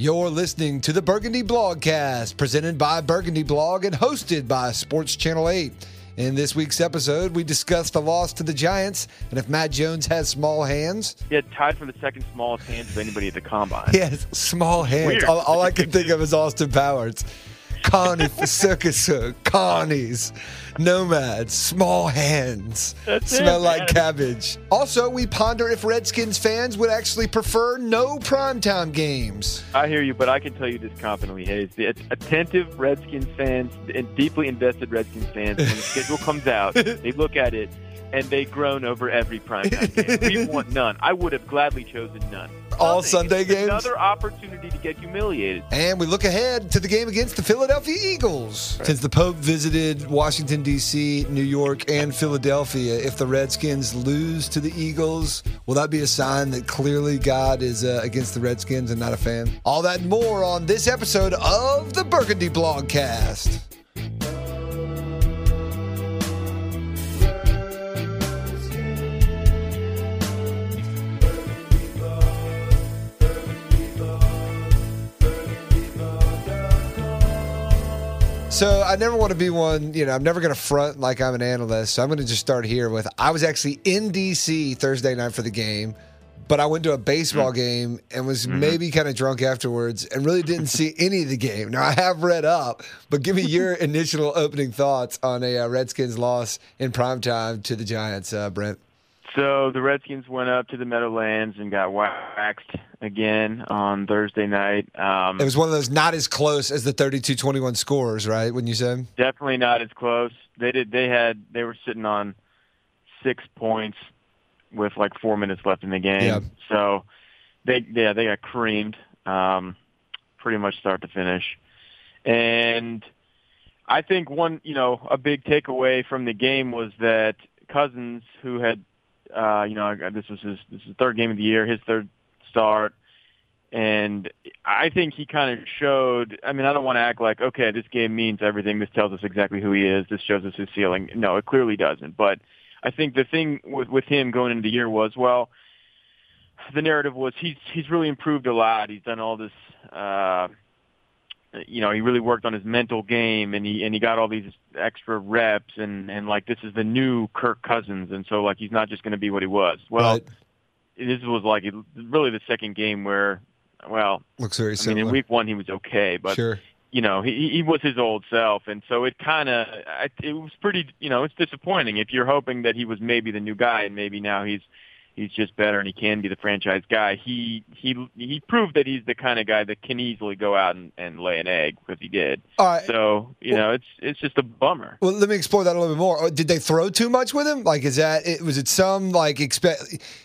You're listening to the Burgundy Blogcast, presented by Burgundy Blog and hosted by Sports Channel 8. In this week's episode, we discuss the loss to the Giants and if Matt Jones has small hands. He had tied for the second smallest hands of anybody at the combine. He has small hands. All, all, I can think of is Austin Powers. Connie circus Connies, nomads, small hands, That's smell it, like cabbage. Also, we ponder if Redskins fans would actually prefer no primetime games. I hear you, but I can tell you this confidently, Hayes. The attentive Redskins fans and deeply invested Redskins fans, when the schedule comes out, they look at it and they groan over every primetime game. We want none. I would have gladly chosen none. All Nothing. Sunday It's games? Another opportunity to get humiliated. And we look ahead to the game against the Philadelphia Eagles. Since the Pope visited Washington, D.C., New York, and Philadelphia, if the Redskins lose to the Eagles, will that be a sign that clearly God is uh, against the Redskins and not a fan? All that and more on this episode of the Burgundy Blogcast. So I never want to be one, you know, I'm never going to front like I'm an analyst. So I'm going to just start here with I was actually in DC Thursday night for the game, but I went to a baseball game and was maybe kind of drunk afterwards and really didn't see any of the game. Now I have read up, but give me your initial opening thoughts on a uh, Redskins loss in primetime to the Giants, uh, Brent. So the Redskins went up to the Meadowlands and got waxed again on Thursday night. Um, It was one of those not as close as the 32-21 scores, right? When you said definitely not as close. They did. They had. They were sitting on six points with like four minutes left in the game. Yeah. So they yeah they got creamed, um, pretty much start to finish. And I think one you know a big takeaway from the game was that Cousins, who had uh, you know this was his this is the third game of the year, his third start. And I think he kind of showed. I mean, I don't want to act like okay, this game means everything. This tells us exactly who he is. This shows us his ceiling. No, it clearly doesn't. But I think the thing with with him going into the year was well, the narrative was he's he's really improved a lot. He's done all this. Uh, you know, he really worked on his mental game, and he and he got all these extra reps, and and like this is the new Kirk Cousins, and so like he's not just going to be what he was. Well, Right. this was like really the second game where, well, looks very I mean, in week one he was okay, but sure. you know he he was his old self, and so it kind of it was pretty. You know, it's disappointing if you're hoping that he was maybe the new guy, and maybe now he's he's just better and he can be the franchise guy. He he he proved that he's the kind of guy that can easily go out and, and lay an egg because he did. All right. So you know, it's it's just a bummer. Well, let me explore that a little bit more. Did they throw too much with him? Like, is that it, was it some like expect?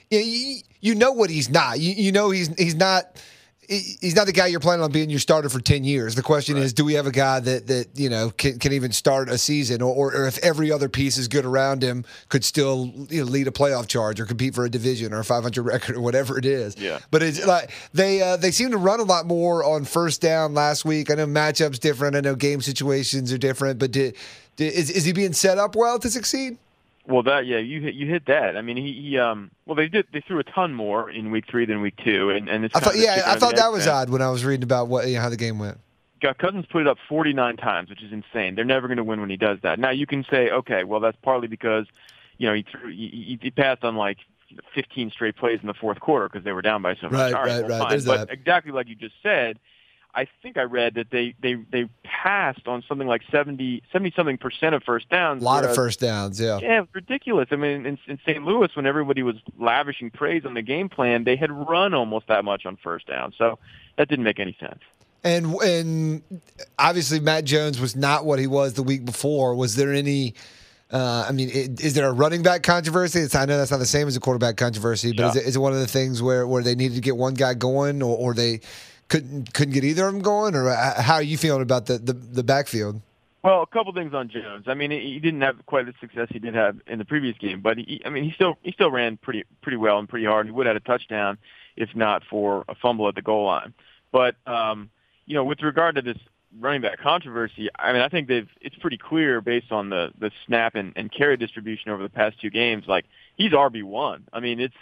You, you, you know what he's not. You, you know he's he's not. He- He's not the guy you're planning on being your starter for ten years. The question is, do we have a guy that that you know can, can even start a season, or, or, if every other piece is good around him, could still you know, lead a playoff charge or compete for a division or a 500 record or whatever it is. Yeah. But it's like they uh, they seem to run a lot more on first down last week. I know matchups different. I know game situations are different. But did, did, is is he being set up well to succeed? Well, that yeah, you hit you hit that. I mean, he, he um well they did they threw a ton more in week three than week two, and and it's I thought yeah, I thought that was odd when I was reading about what you know, how the game went. Kirk Cousins put it up 49 times, which is insane. They're never going to win when he does that. Now you can say, okay, well that's partly because, you know, he threw, he, he he passed on like 15 straight plays in the fourth quarter because they were down by so much. Right, All right, well, right. But that. exactly like you just said, I think I read that they they they passed on something like 70 70 something percent of first downs. A lot of first downs. Yeah. yeah, ridiculous. I mean, in, in St. Louis, when everybody was lavishing praise on the game plan, they had run almost that much on first down. So that didn't make any sense. And and obviously Matt Jones was not what he was the week before. Was there any? Uh, I mean, i- is there a running back controversy? It's, I know that's not the same as a quarterback controversy, but is, it, is it one of the things where, where they needed to get one guy going, or, or they couldn't couldn't get either of them going, or uh, how are you feeling about the the, the backfield? Well, a couple things on Jones. I mean, he didn't have quite the success he did have in the previous game, but he, I mean, he still he still ran pretty pretty well and pretty hard. He would have had a touchdown if not for a fumble at the goal line. But um, you know, with regard to this running back controversy, I mean, I think they've it's pretty clear based on the the snap and, and carry distribution over the past two games. Like he's RB one. I mean, it's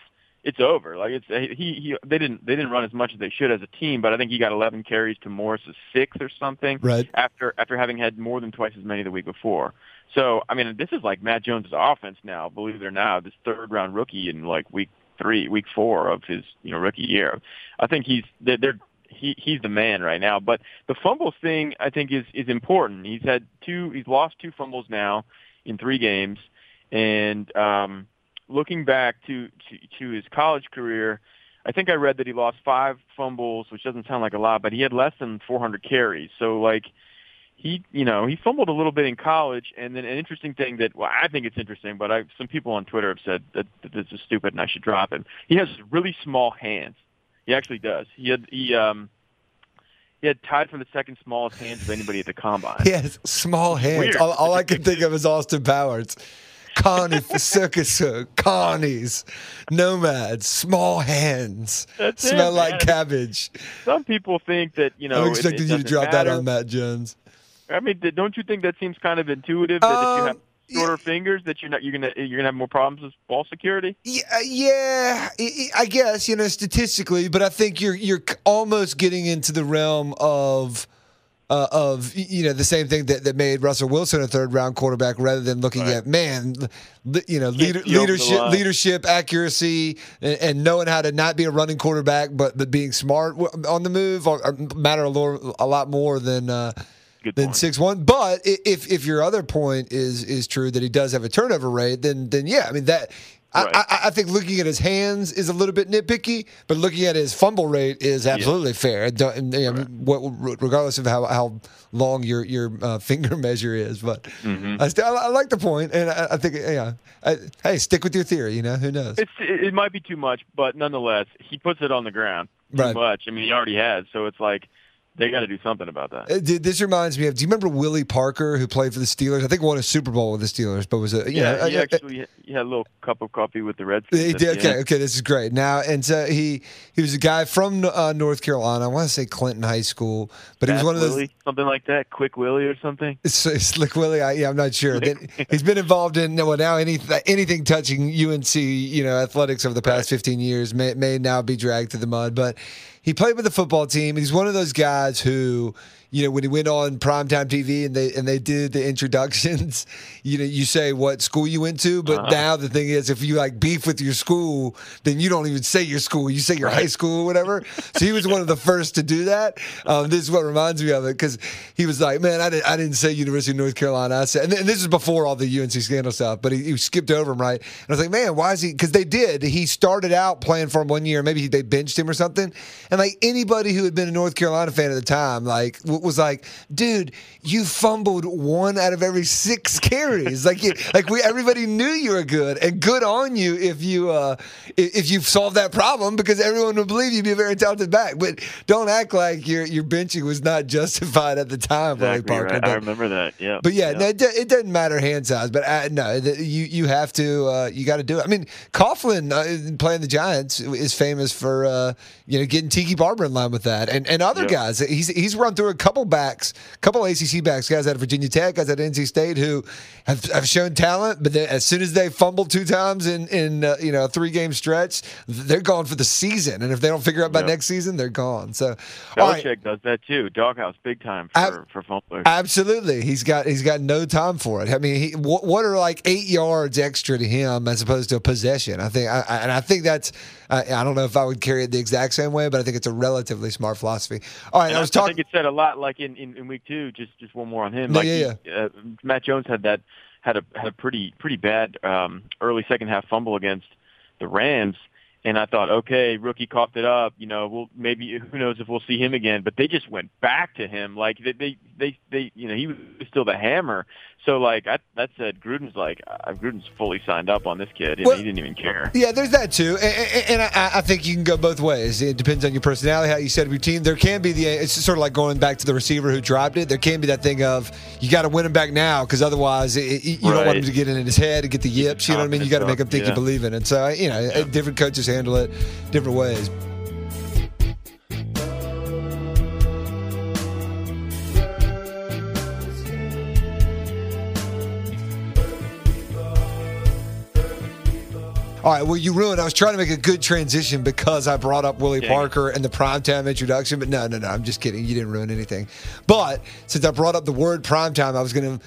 it's over. Like it's he he they didn't they didn't run as much as they should as a team, but I think he got 11 carries to Morris's six or something. Right. After after having had more than twice as many the week before. So I mean, this is like Matt Jones' offense now. Believe it or not, this third round rookie in like week three, week four of his you know rookie year. I think he's they're, they're he he's the man right now. But the fumbles thing I think is is important. He's had two he's lost two fumbles now in three games, and um, looking back to, to to his college career, I think I read that he lost five fumbles, which doesn't sound like a lot, but he had less than 400 carries. So like he, you know, he fumbled a little bit in college, and then an interesting thing that, well, I think it's interesting, but I, some people on Twitter have said that, that this is stupid and I should drop him. He has really small hands. He actually does. He had he um he had tied for the second smallest hands of anybody at the combine. He has small hands. All, all, I can think of is Austin Powers. Connie circus Connies, nomads, small hands, That's smell it, like cabbage. Some people think that you know. I'm it- expecting you to drop that on Matt Jones. I mean, don't you think that seems kind of intuitive that if you Um, have shorter fingers, that you're not you're gonna you're gonna have more problems with ball security? Yeah, uh, yeah, I guess you know statistically, but I think you're you're almost getting into the realm of. Uh, of you know the same thing that, that made Russell Wilson a third round quarterback rather than looking Right. at man li- you know leader, leadership leadership accuracy and, and knowing how to not be a running quarterback but but being smart on the move matter a, lo- a lot more than uh, Good than six one. But if if your other point is is true that he does have a turnover rate, then then yeah, I mean that. I, Right. I, I think looking at his hands is a little bit nitpicky, but looking at his fumble rate is absolutely fair. Don't- and, you know, what- regardless of how, how long your your uh, finger measure is, but Mm-hmm. I, I like the point, and I, I think yeah. Hey, stick with your theory. You know, who knows? It's it, it might be too much, but nonetheless, he puts it on the ground too Right. much. I mean, he already has, so it's like they got to do something about that. Uh, This reminds me of. Do you remember Willie Parker who played for the Steelers? I think won a Super Bowl with the Steelers, but was a yeah, know, he uh, uh, actually he had a little cup of coffee with the Redskins. He did. Okay, okay, this is great. Now, and so he he was a guy from uh, North Carolina. I want to say Clinton High School, but he was one of those. Willie, something like that, Quick Willie or something. It's- Slick Willie, I, yeah, I'm not sure. Then he's been involved in well now any, anything touching UNC, you know, athletics over the past 15 years may may now be dragged to the mud. But he played with the football team. He's one of those guys who, you know, when he went on primetime TV and they and they did the introductions, you know, you say what school you went to, but now the thing is, if you like beef with your school, then you don't even say your school, you say your high school or whatever. so he was one of the first to do that. Um, this is what reminds me of it because he was like, man, I didn't, I didn't say University of North Carolina. I said, and, th- and this is before all the UNC scandal stuff, but he, he skipped over him, right? And I was like, man, why is he? Because they did. He started out playing for him one year, maybe they benched him or something. And like anybody who had been a North Carolina fan at the time, like w- was like, dude, you fumbled one out of every six carries. like, you, like we, everybody knew you were good, and good on you if you, uh, if, if you solved that problem, because everyone would believe you'd be a very talented back. But don't act like your your benching was not justified at the time, Exactly Parker. right. But- I remember that. Yeah. but yeah, No, it, it doesn't matter hand size. But uh, no, the, you you have to uh, you got to do it. I mean, Coughlin uh, playing the Giants is famous for uh, you know getting Tiki Barber in line with that, and and other Yep. guys. He's he's run through a couple backs, couple ACC backs, guys out of Virginia Tech, guys at NC State who have, have shown talent, but then as soon as they fumble two times in in uh, you know a three game stretch, they're gone for the season. And if they don't figure out by Yep. next season, they're gone. So all right. Belichick does that too. Doghouse, big time for Ab- for fumblers. Absolutely, he's got he's got no time for it. I mean, he, what, what are like eight yards extra to him as opposed to a possession? I think, I, I- and I think that's I, I don't know if I would carry it the exact same way, but I think it's a relatively smart philosophy. All right, And I was talking. think it said a lot. Like in, in, in week two, just just one more on him. No, like yeah, he- Uh, Matt Jones had that had a had a pretty pretty bad um, early second half fumble against the Rams, and I thought, okay, rookie coughed it up. You know, well maybe who knows if we'll see him again. But they just went back to him like they they they, they you know he was still the hammer. So like I, that said, Gruden's like uh, Gruden's fully signed up on this kid, and Well- he didn't even care. Yeah, there's that too, and, and, and I, I think you can go both ways. It depends on your personality, how you set up your team. There can be the it's sort of like going back to the receiver who dropped it. There can be that thing of you got to win him back now because otherwise it, you don't want him to get in his head and get the yips. You know what I mean? You got to make him think you believe in it. So you know, different coaches handle it different ways. All right, well, you ruined. I was trying to make a good transition because I brought up Willie Dang. Parker and the primetime introduction, but no, no, no. I'm just kidding. You didn't ruin anything. But since I brought up the word primetime, I was going to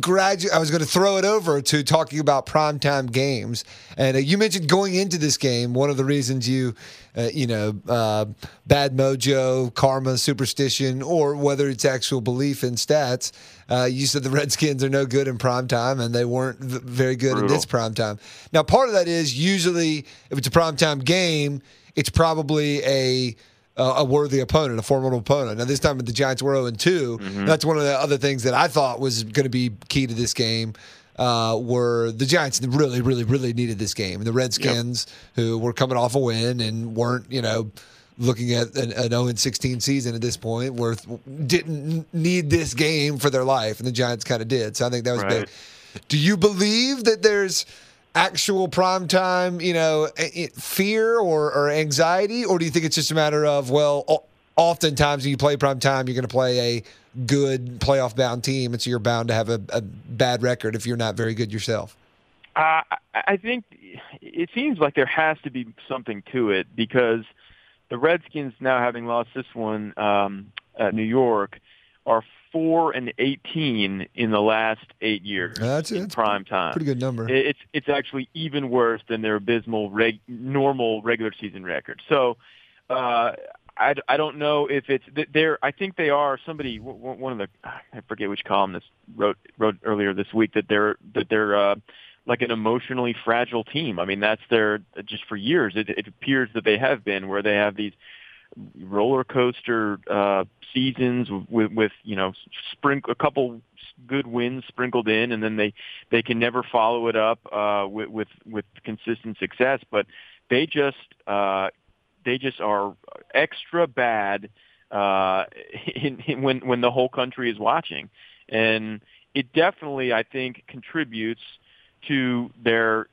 graduate. I was going to throw it over to talking about primetime games. And uh, you mentioned going into this game, one of the reasons you, uh, you know, uh, bad mojo, karma, superstition, or whether it's actual belief in stats. Uh, you said the Redskins are no good in primetime, and they weren't v- very good in Brutal. this primetime. Now, part of that is usually if it's a primetime game, it's probably a uh, a worthy opponent, a formidable opponent. Now, this time the Giants were 0 2. That's one of the other things that I thought was going to be key to this game. Uh, were the Giants really, really, really needed this game. The Redskins, who were coming off a win and weren't, you know, looking at an, an 0 16 season at this point, were didn't need this game for their life, and the Giants kind of did. So I think that was Right. big. Do you believe that there's actual prime time, you know, fear or, or anxiety, or do you think it's just a matter of well, oftentimes when you play prime time, you're going to play a good playoff bound team, and so you're bound to have a, a bad record if you're not very good yourself. Uh, I I think it seems like there has to be something to it because the Redskins now having lost this one um, at New York are four and eighteen in the last eight years That's- in that's prime time. Pretty good number. It's it's actually even worse than their abysmal reg, normal regular season record. So uh, I, I don't know if it's th- they're I think they are somebody one of the I forget which columnist wrote wrote earlier this week that they're that they're uh, like an emotionally fragile team. I mean that's their just for years it, it appears that they have been where they have these roller coaster uh, seasons with, with you know sprink a couple good wins sprinkled in, and then they they can never follow it up uh, with, with with consistent success. But they just uh, they just are extra bad uh, in, in, when when the whole country is watching, and it definitely I think contributes to their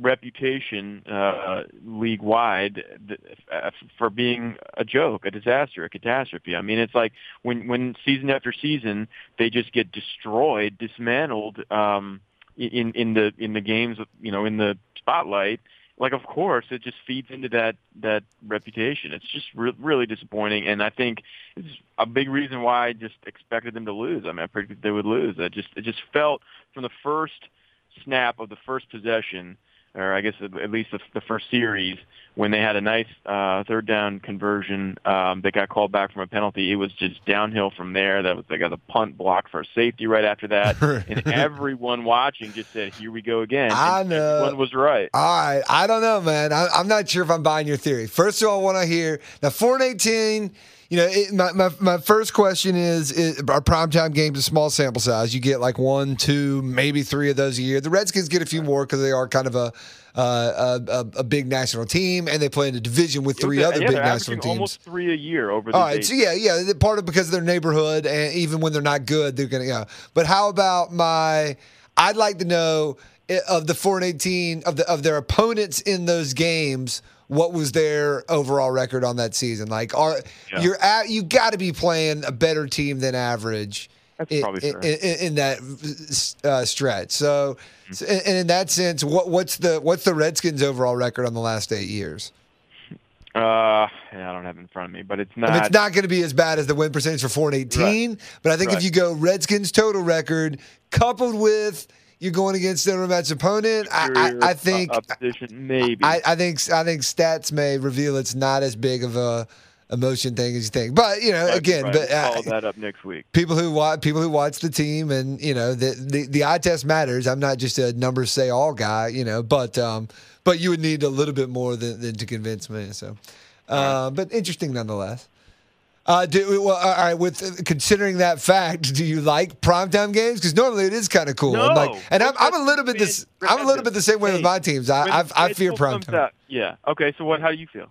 reputation uh, league wide for being a joke, a disaster, a catastrophe. I mean, it's like when when season after season they just get destroyed, dismantled um, in in the in the games, you know, in the spotlight. Like, of course, it just feeds into that that reputation. It's just re- really disappointing, and I think it's a big reason why I just expected them to lose. I mean, I predicted they would lose. I just it just felt from the first snap of the first possession, or I guess at least the, the first series, when they had a nice uh, third down conversion um, that got called back from a penalty, it was just downhill from there. That was they got a punt block for a safety right after that, and everyone watching just said, "Here we go again." I and know. Everyone was right. All right. I don't know, man. I, I'm not sure if I'm buying your theory. First of all, I want to hear now 4 and 18. You know, it, my, my, my first question is, is our primetime games a small sample size. You get like one, two, maybe three of those a year. The Redskins get a few more because they are kind of a, uh, a, a a big national team and they play in a division with three Yeah, other yeah, big national teams. Almost three a year over the All right, days. so yeah, yeah, part of because of their neighborhood, and even when they're not good, they're gonna. Yeah. But how about my? I'd like to know of the four and eighteen of the of their opponents in those games. What was their overall record on that season? Like, are Yeah. you're at? You got to be playing a better team than average. In, in, in, that uh, stretch. So, so- and in that sense, what what's the what's the Redskins' overall record on the last eight years? Uh, yeah, I don't have it in front of me, but it's not. I mean, it's not going to be as bad as the win percentage for 4 and 18, but I think if you go Redskins total record coupled with you're going against their match opponent, I, I, I think opposition, maybe. I, I think I think stats may reveal it's not as big of a emotion thing as you think. But you know, Right, again, right. but uh, that up next week. people who watch people who watch the team and you know the, the the eye test matters i'm not just a numbers say all guy you know but um but you would need a little bit more than, than to convince me so uh, but interesting nonetheless uh, do, well, all right. With considering that fact, do you like primetime games? Because normally it is kind of cool. I'm like, No. and I'm, I'm a little bit this. I'm a little bit the same way with my teams. I I, I fear primetime. out- Yeah. Okay. So what? How do you feel?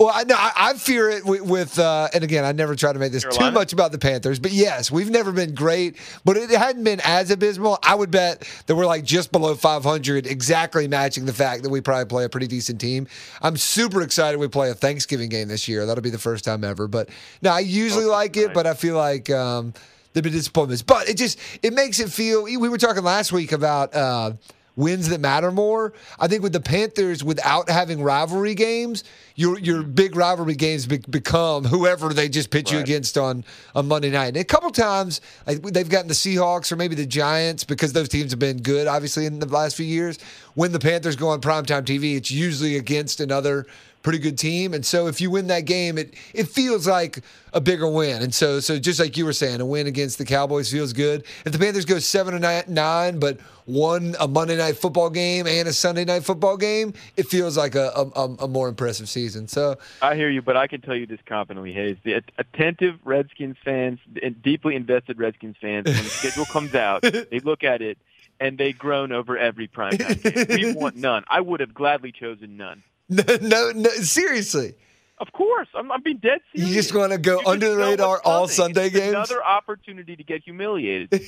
Well, I know I, I fear it with, with uh, and again, I never try to make this too much about the Panthers, but yes, we've never been great, but it hadn't been as abysmal. I would bet that we're like just below 500, exactly matching the fact that we probably play a pretty decent team. I'm super excited we play a Thanksgiving game this year. That'll be the first time ever. But no, I usually like it, but I feel like um, there've been disappointments. But it just it makes it feel. We were talking last week about. Uh, wins that matter more. I think with the Panthers, without having rivalry games, your your big rivalry games be- become whoever they just pitch you against on on Monday night. And a couple times like, they've gotten the Seahawks or maybe the Giants because those teams have been good, obviously in the last few years. When the Panthers go on primetime TV, it's usually against another pretty good team. And so if you win that game, it it feels like a bigger win. And so so just like you were saying, a win against the Cowboys feels good. If the Panthers go seven and nine, but won a Monday night football game and a Sunday night football game, it feels like a a, a more impressive season. So I hear you, but I can tell you this confidently, Hayes. The attentive Redskins fans and deeply invested Redskins fans, when the schedule comes out, they look at it and they groan over every prime primetime game. We want none. I would have gladly chosen none. no no, no seriously. Of course, I'm, I'm being dead serious. You serious. just want to go You under the radar all. Sunday It's games? Another opportunity to get humiliated.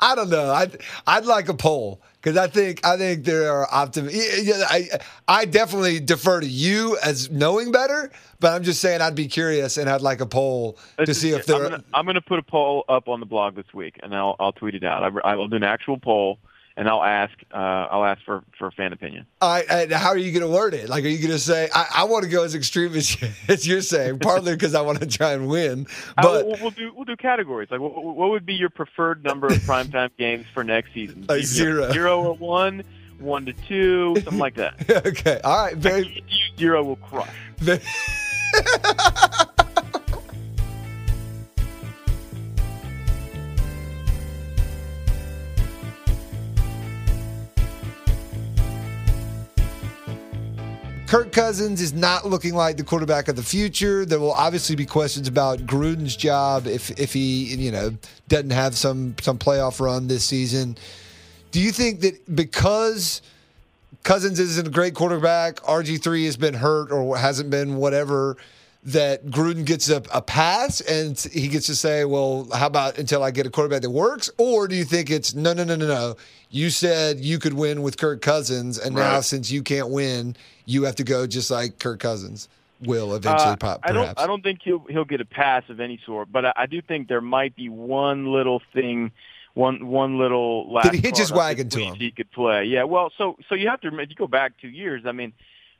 I don't know. I'd I'd like a poll because I think I think there are optim. yeah, I I definitely defer to you as knowing better, but I'm just saying I'd be curious and I'd like a poll to see if there. I'm gonna, I'm gonna put a poll up on the blog this week, and I'll I'll tweet it out. I, I will do an actual poll, and I'll ask uh, I'll ask for for fan opinion. I, how are you going to word it? Like, are you going to say I, I want to go as extreme as, as you're saying? Partly because I want to try and win, Uh, but we'll, we'll do we'll do categories. Like, what, what would be your preferred number of primetime games for next season? Like You zero. zero or one, one to two, something like that. okay, all right, very, Zero will crush. very Kirk Cousins is not looking like the quarterback of the future. There will obviously be questions about Gruden's job if if he you know doesn't have some some playoff run this season. Do you think that because Cousins isn't a great quarterback, RG three has been hurt or hasn't been whatever, that Gruden gets a, a pass and he gets to say, well, how about until I get a quarterback that works? Or do you think it's no, no, no, no, no? You said you could win with Kirk Cousins, and now since you can't win, you have to go just like Kirk Cousins will eventually, Uh, pop, I don't. I don't think he'll he'll get a pass of any sort. But I, I do think there might be one little thing, one one little. Last Did he hitch his wagon to him? He could play. Yeah. Well, so so you have to if you go back two years. I mean,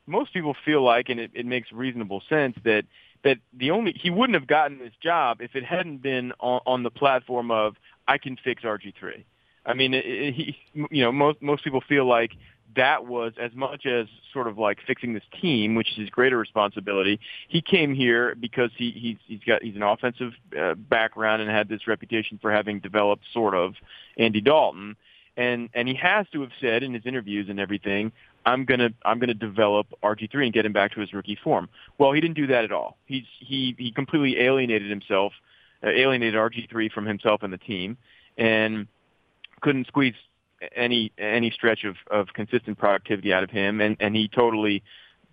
most people feel like, and it, it makes reasonable sense that that the only he wouldn't have gotten this job if it hadn't been on, on the platform of I can fix RG three. I mean, it, he, you know, most most people feel like that was as much as sort of like fixing this team, which is his greater responsibility. He came here because he he's he's got he's an offensive uh, background and had this reputation for having developed sort of Andy Dalton, and and he has to have said in his interviews and everything, I'm gonna I'm gonna develop RG3 and get him back to his rookie form. Well, he didn't do that at all. He's he he completely alienated himself, uh, alienated RG3 from himself and the team, and couldn't squeeze any any stretch of, of consistent productivity out of him, and, and he totally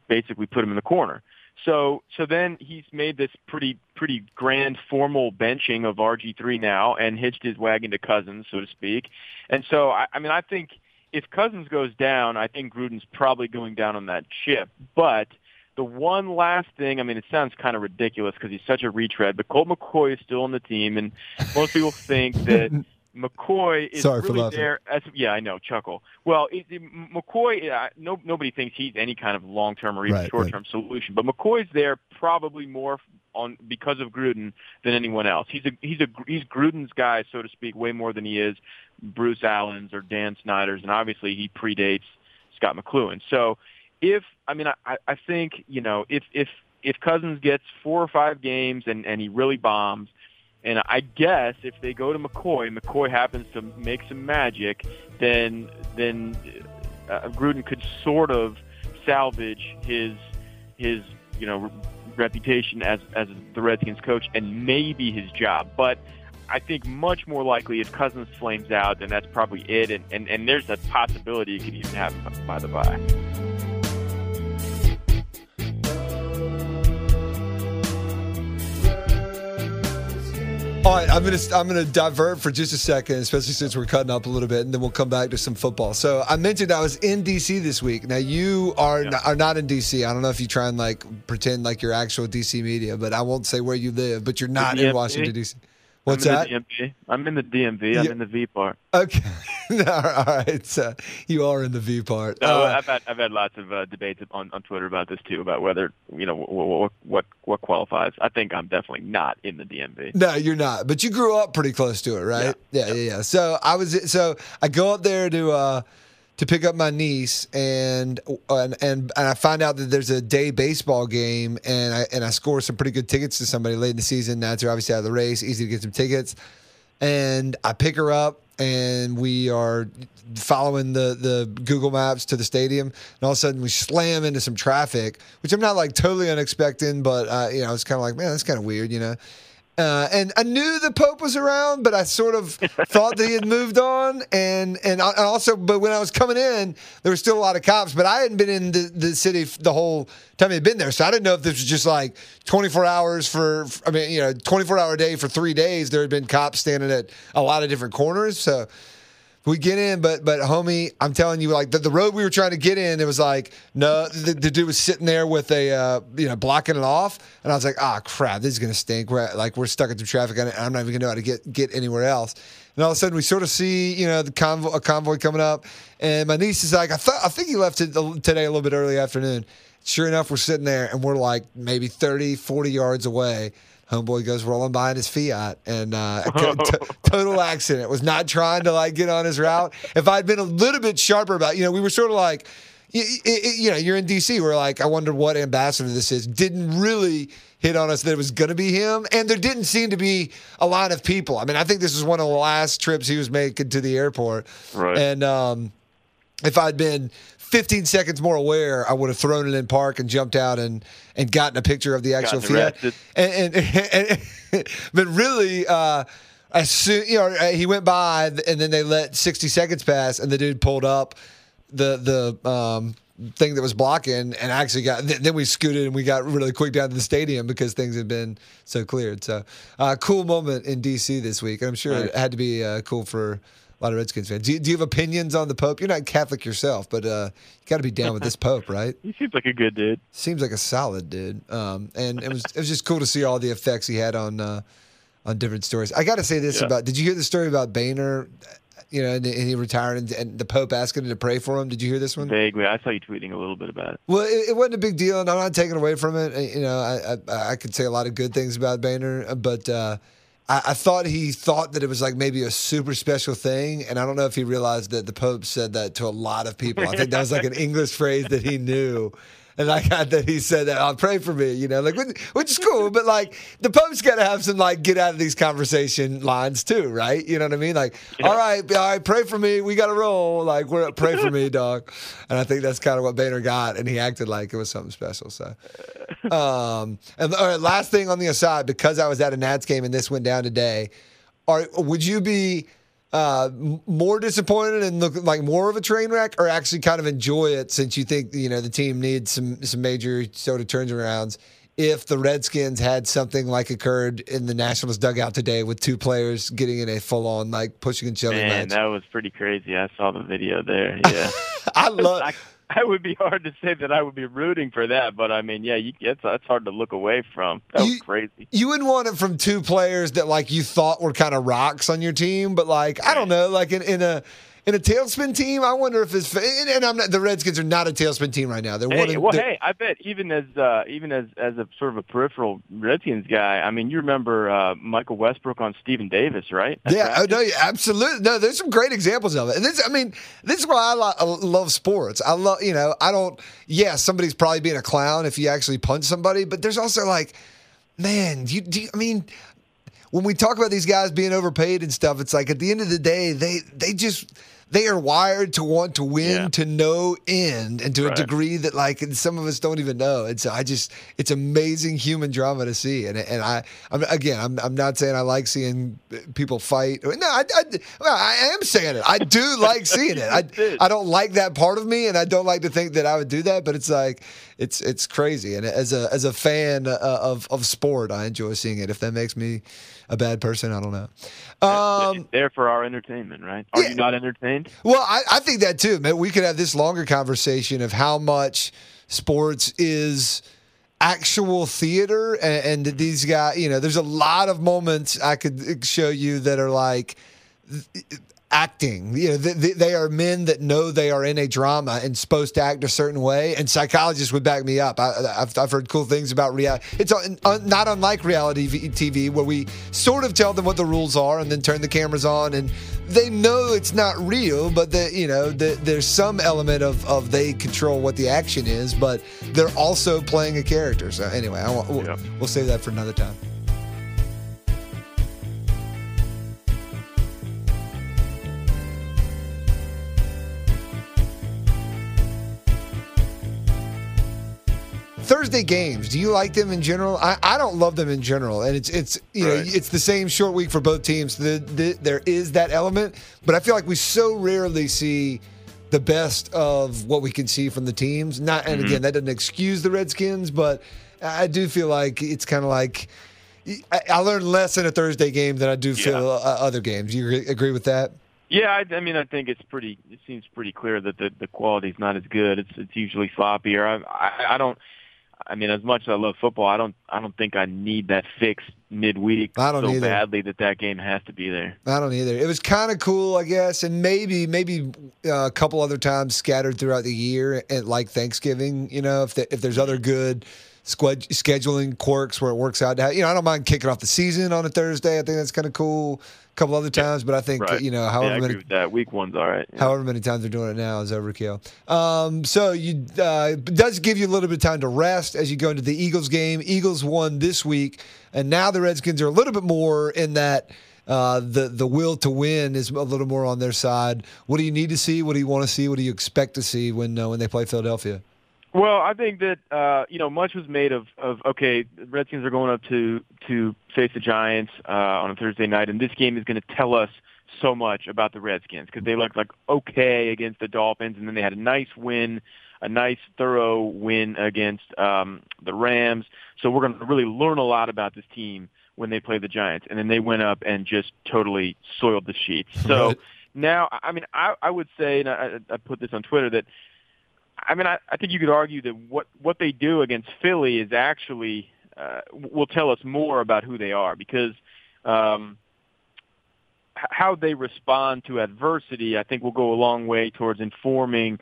basically put him in the corner. So so then he's made this pretty pretty grand formal benching of RG3 now and hitched his wagon to Cousins, so to speak. And so I, I mean I think if Cousins goes down, I think Gruden's probably going down on that ship. But the one last thing, I mean, it sounds kind of ridiculous because he's such a retread, but Colt McCoy is still on the team, and most people think that McCoy is Sorry really there. As, yeah, I know, chuckle. Well, it, it, McCoy, uh, no, nobody thinks he's any kind of long-term or even Right, short-term solution, but McCoy's there probably more on because of Gruden than anyone else. He's a he's a he's Gruden's guy, so to speak, way more than he is Bruce Allen's or Dan Snyder's, and obviously he predates Scot McCloughan. So if I mean I, I think you know if if if Cousins gets four or five games and and he really bombs, and I guess if they go to McCoy, McCoy happens to make some magic, then then uh, Gruden could sort of salvage his his you know reputation as as the Redskins coach and maybe his job, but. I think much more likely if Cousins flames out, then that's probably it, and, and, and there's a possibility it could even happen by the by. All right, I'm gonna I'm gonna divert for just a second, especially since we're cutting up a little bit, and then we'll come back to some football. So I mentioned I was in DC this week. Now you are Yeah. are not in DC. I don't know if you try and like pretend like you're actual DC media, but I won't say where you live. But you're not in Washington DC. What's I'm that? in the DMV. I'm in the DMV. I'm in the V part. Okay, all right. So you are in the V part. No, Uh, I've had I've had lots of uh, debates on, on Twitter about this too, about whether you know what what what qualifies. I think I'm definitely not in the DMV. No, you're not. But you grew up pretty close to it, right? Yeah, yeah, yeah. So I was so I go up there to uh to pick up my niece and and and, I find out that there's a day baseball game and I and I score some pretty good tickets to somebody late in the season. Nats are obviously out of the race, easy to get some tickets. And I pick her up and we are following the the Google Maps to the stadium, and all of a sudden we slam into some traffic, which I'm not like totally unexpected, but uh, you know it's kind of like man, that's kind of weird, you know. Uh, and I knew the Pope was around, but I sort of thought that he had moved on. And and I- also, but when I was coming in, there was still a lot of cops. But I hadn't been in the, the city the whole time he'd been there, so I didn't know if this was just like 24 hours for. I mean, you know, 24 hour day for three days. There had been cops standing at a lot of different corners, so we get in, but but homie, I'm telling you, like the, the road we were trying to get in, it was like no, the, the dude was sitting there with a uh, you know blocking it off, and I was like, ah, crap, this is gonna stink. We're like we're stuck in some traffic, and I'm not even gonna know how to get get anywhere else. And all of a sudden, we sort of see you know the convoy, a convoy coming up, and my niece is like, I thought I think he left it today a little bit early afternoon. Sure enough, we're sitting there, and we're like maybe 30, 40 yards away. Homeboy goes rolling by in his Fiat, and uh, t- total accident. Was not trying to like get on his route. If I'd been a little bit sharper about, you know, we were sort of like, you, you know, you're in DC. We're like, I wonder what ambassador this is. Didn't really hit on us that it was going to be him, and there didn't seem to be a lot of people. I mean, I think this was one of the last trips he was making to the airport, Right. and um, if I'd been 15 seconds more aware, I would have thrown it in park and jumped out and and gotten a picture of the actual Fiat. arrested. And, and, and but really, uh, as soon you know, he went by and then they let 60 seconds pass, and the dude pulled up the the um, thing that was blocking, and actually got. Th- then we scooted and we got really quick down to the stadium because things had been so cleared. So, uh, cool moment in DC this week, and I'm sure it had to be uh, cool for. A lot of Redskins fans. Do you, do you have opinions on the Pope? You're not Catholic yourself, but uh, you got to be down with this Pope, right? He seems like a good dude. Seems like a solid dude. Um, and it was it was just cool to see all the effects he had on uh, on different stories. I got to say this Yeah. about. Did you hear the story about Boehner? You know, and, and he retired, and, and the Pope asking him to pray for him. Did you hear this one? Vaguely, I saw you tweeting a little bit about it. Well, it, it wasn't a big deal, and I'm not taking away from it. Uh, You know, I I, I could say a lot of good things about Boehner, but uh, I, I thought he thought that it was like maybe a super special thing, and I don't know if he realized that the Pope said that to a lot of people. I think that was like an English phrase that he knew. And I got that he said that, I'll pray for me, you know, like, which, is cool. But like, the Pope's got to have some like get out of these conversation lines too, right? You know what I mean? Like, all right, all right, pray for me. We got to roll. Like, we're pray for me, dog. And I think that's kind of what Boehner got. And he acted like it was something special. So, um, and all right, last thing on the aside, because I was at a Nats game and this went down today, are would you be uh, more disappointed and look like more of a train wreck, or actually kind of enjoy it since you think you know the team needs some some major sort of turnarounds? If the Redskins had something like occurred in the Nationals dugout today with two players getting in a full on like pushing and shoving Man, match, that was pretty crazy. I saw the video there. Yeah. I love. I, I would be hard to say that I would be rooting for that, but I mean, yeah, you, it's it's hard to look away from. That was You- crazy. you wouldn't want it from two players that like you thought were kind of rocks on your team, but like I don't know, like in, in a in a tailspin team, I wonder if it's and, and I'm not the Redskins are not a tailspin team right now. They're one. Hey, in- well, they're- hey, I bet even as uh, even as as a sort of a peripheral Redskins guy, I mean, you remember uh, Michael Westbrook on Stephen Davis, right? At Yeah, oh, no, yeah, absolutely. No, there's some great examples of it. And this, I mean, this is why I, lo- I love sports. I love, you know, I don't. Yeah, somebody's probably being a clown if you actually punch somebody, but there's also like, man, you do. you- I mean, when we talk about these guys being overpaid and stuff, it's like at the end of the day, they they just they are wired to want to win Yeah. to no end and to a degree that like some of us don't even know. And so I just it's amazing human drama to see. And and I I'm again I'm I'm not saying I like seeing people fight. No, I I, well, I am saying it. I do like seeing it. I I don't like that part of me, and I don't like to think that I would do that. But it's like it's it's crazy. And as a as a fan uh, of of sport, I enjoy seeing it. If that makes me a bad person, I don't know. Um, there for our entertainment, right? Are yeah. you not entertained? well, I, I think that too, man. We could have this longer conversation of how much sports is actual theater and, and these guys you know there's a lot of moments i could show you that are like acting. You know, they, they, are men that know they are in a drama and supposed to act a certain way. And psychologists would back me up. I, have I've heard cool things about reality. It's not unlike reality TV, where we sort of tell them what the rules are and then turn the cameras on, and they know it's not real, but the, you know, the, there's some element of, of they control what the action is, but they're also playing a character. So anyway, I want, we'll, we'll save that for another time. Thursday games, do you like them in general? I, I don't love them in general, and it's it's you know right. it's the same short week for both teams. The, the, there is that element, but I feel like we so rarely see the best of what we can see from the teams. Not and mm-hmm. again, that doesn't excuse the Redskins, but I do feel like it's kind of like I, I learned less in a Thursday game than I do feel yeah. uh, other games. You agree with that? Yeah, I, I mean, I think it's pretty. It seems pretty clear that the the quality is not as good. It's it's usually sloppier. I I, I don't. I mean, as much as I love football, I don't I don't think I need that fix midweek I don't so either. badly that that game has to be there. I don't either. It was kind of cool, I guess, and maybe maybe uh, a couple other times scattered throughout the year, and like Thanksgiving. You know, if the, if there's other good scheduling quirks where it works out. You know, I don't mind kicking off the season on a Thursday. I think that's kind of cool A couple other times, but I think right. you know, however yeah, many that week one's all right. Yeah. However many times they're doing it now is overkill. Um, so you uh, does give you a little bit of time to rest as you go into the Eagles game. Eagles won this week, and now the Redskins are a little bit more in that. Uh, the the will to win is a little more on their side. What do you need to see? What do you want to see? What do you expect to see when uh, when they play Philadelphia? Well, I think that uh, you know much was made of of okay, the Redskins are going up to to face the Giants uh, on a Thursday night, and this game is going to tell us so much about the Redskins because they looked like okay against the Dolphins, and then they had a nice win, a nice thorough win against um, the Rams. So we're going to really learn a lot about this team when they play the Giants, and then they went up and just totally soiled the sheets. So. Now, I mean, I, I would say, and I, I put this on Twitter, that I mean, I, I think you could argue that what what they do against Philly is actually uh, will tell us more about who they are because um, how they respond to adversity, I think, will go a long way towards informing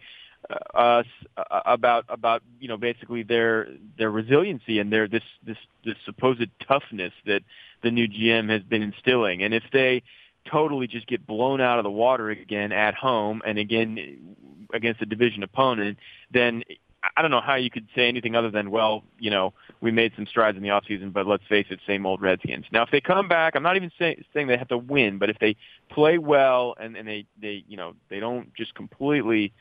uh, us uh, about about you know basically their their resiliency and their this this this supposed toughness that the new GM has been instilling. And if they totally just get blown out of the water again at home and again against a division opponent, then I don't know how you could say anything other than, well, you know, we made some strides in the offseason, but let's face it, same old Redskins. Now, if they come back, I'm not even say, saying they have to win, but if they play well and, and they, they, you know, they don't just completely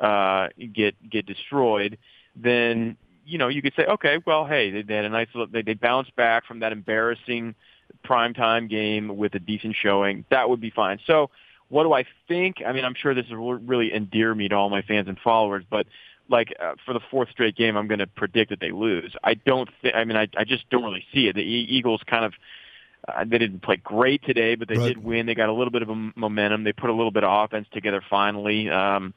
uh, get get destroyed, then you know you could say, okay, well, hey, they, they had a nice little, they, they bounced back from that embarrassing primetime game with a decent showing. That would be fine. So what do I think? I mean, I'm sure this will really endear me to all my fans and followers, but like uh, for the fourth straight game, I'm going to predict that they lose. I don't think. I mean, I, I just don't really see it. The e- Eagles kind of. Uh, they didn't play great today, but they right. did win. They got a little bit of a momentum. They put a little bit of offense together finally. Um,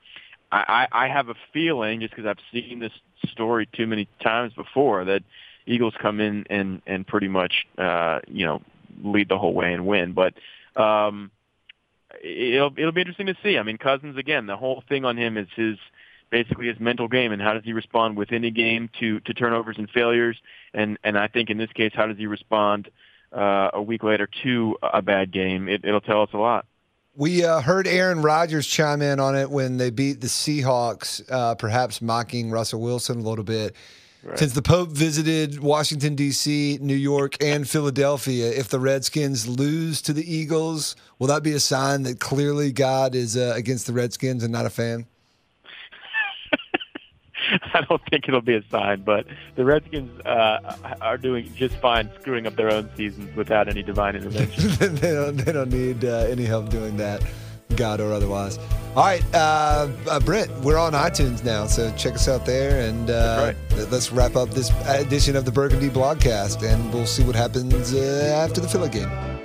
I, I have a feeling, just because I've seen this story too many times before, that Eagles come in and and pretty much uh, you know lead the whole way and win. But um, it'll it'll be interesting to see. I mean, Cousins again. The whole thing on him is his basically his mental game and how does he respond within a game to to turnovers and failures. And and I think in this case, how does he respond uh, a week later to a bad game? It, it'll tell us a lot. We uh, heard Aaron Rodgers chime in on it when they beat the Seahawks, uh, perhaps mocking Russell Wilson a little bit. Right. Since the Pope visited Washington, D.C., New York, and Philadelphia, if the Redskins lose to the Eagles, will that be a sign that clearly God is uh, against the Redskins and not a fan? I don't think it'll be a sign, but the Redskins uh, are doing just fine screwing up their own seasons without any divine intervention. they, don't, they don't need uh, any help doing that. God or otherwise. All right, uh, uh, Brent, we're on iTunes now, so check us out there, and uh, right. let's wrap up this edition of the Burgundy Blogcast, and we'll see what happens uh, after the Philly game.